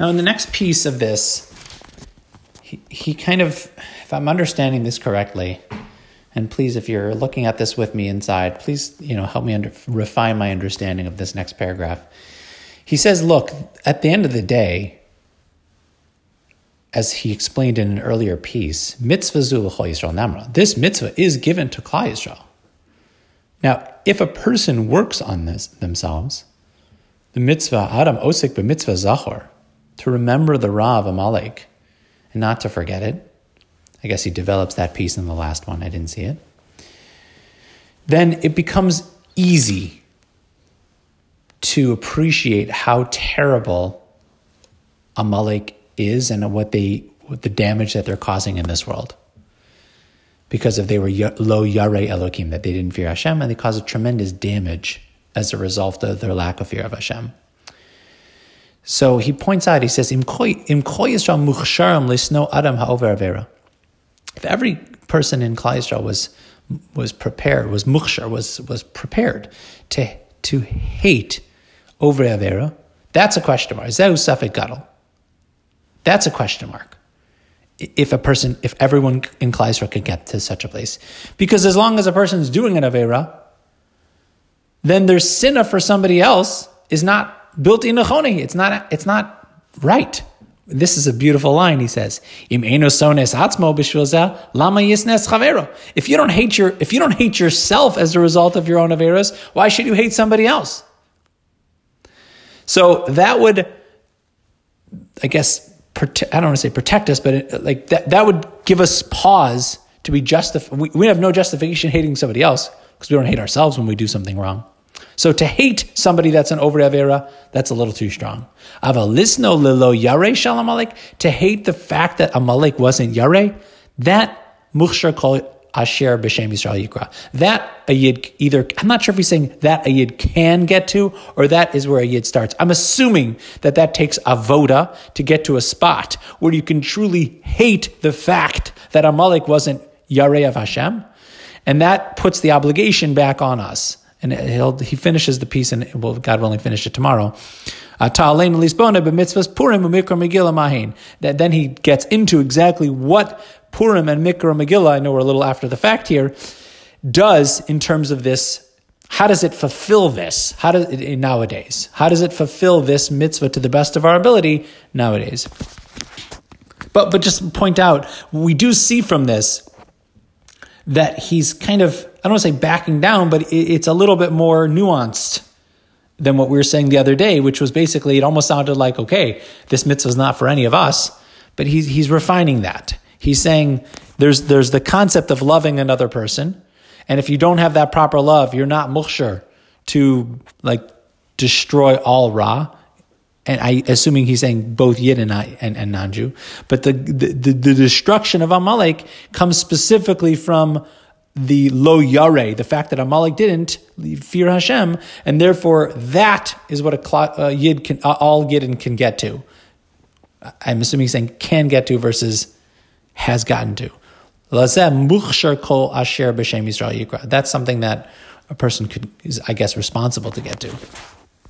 Now, in the next piece of this, he, he kind of, if I'm understanding this correctly, and please, if you're looking at this with me inside, please, you know, help me under, refine my understanding of this next paragraph. He says, look, at the end of the day, as he explained in an earlier piece, mitzvah zu Yisrael namra. This mitzvah is given to Klal Yisrael. Now, if a person works on this themselves, the mitzvah Adam osik mitzvah zachor, to remember the Ra of Amalek and not to forget it. I guess he develops that piece in the last one. I didn't see it. Then it becomes easy to appreciate how terrible Amalek is and what they what the damage that they're causing in this world. Because if they were lo yare Elohim, that they didn't fear Hashem, and they caused tremendous damage as a result of their lack of fear of Hashem. So he points out, he says, If every person in Klal Yisrael was was prepared, was mukhshar, was was prepared to to hate over Avera, that's a question mark. Zehu Safek Gadol. That's a question mark. If a person, if everyone in Klal Yisrael could get to such a place, because as long as a person is doing an Avera, then their sinna for somebody else is not built in choni. It's not. It's not right. This is a beautiful line. He says, If you don't hate your, if you don't hate yourself as a result of your own averas, why should you hate somebody else? So that would, I guess, prote- I don't want to say protect us, but it, like that, that would give us pause to be justified. We, we have no justification hating somebody else because we don't hate ourselves when we do something wrong. So to hate somebody that's an over Avera, that's a little too strong. Avalisno lilo yare shalom Amalek, to hate the fact that Amalek wasn't yare, that mukhshar call asher b'shem Yisrael yikra. That a yid either, I'm not sure if he's saying that a yid can get to, or that is where a yid starts. I'm assuming that that takes avoda to get to a spot where you can truly hate the fact that Amalek wasn't yare of Hashem. And that puts the obligation back on us and he'll he finishes the piece, and will God willing finish it tomorrow. Uh, then he gets into exactly what Purim and Mikra Megillah. I know we're a little after the fact here. Does in terms of this how does it fulfill this? How does it nowadays? How does it fulfill this mitzvah to the best of our ability nowadays? But but just point out, we do see from this that he's kind of, I don't want to say backing down, but it's a little bit more nuanced than what we were saying the other day, which was basically, it almost sounded like, okay, this mitzvah is not for any of us, but he's, he's refining that. He's saying there's, there's the concept of loving another person. And if you don't have that proper love, you're not mukhshar to like destroy all Ra and I assuming he's saying both Yid and, and, and non-Jew, but the, the, the destruction of Amalek comes specifically from the lo yare, the fact that Amalek didn't fear Hashem, and therefore that is what a, Yid can, all Yidden can get to. I'm assuming he's saying can get to versus has gotten to. That's something that a person could is, I guess, responsible to get to.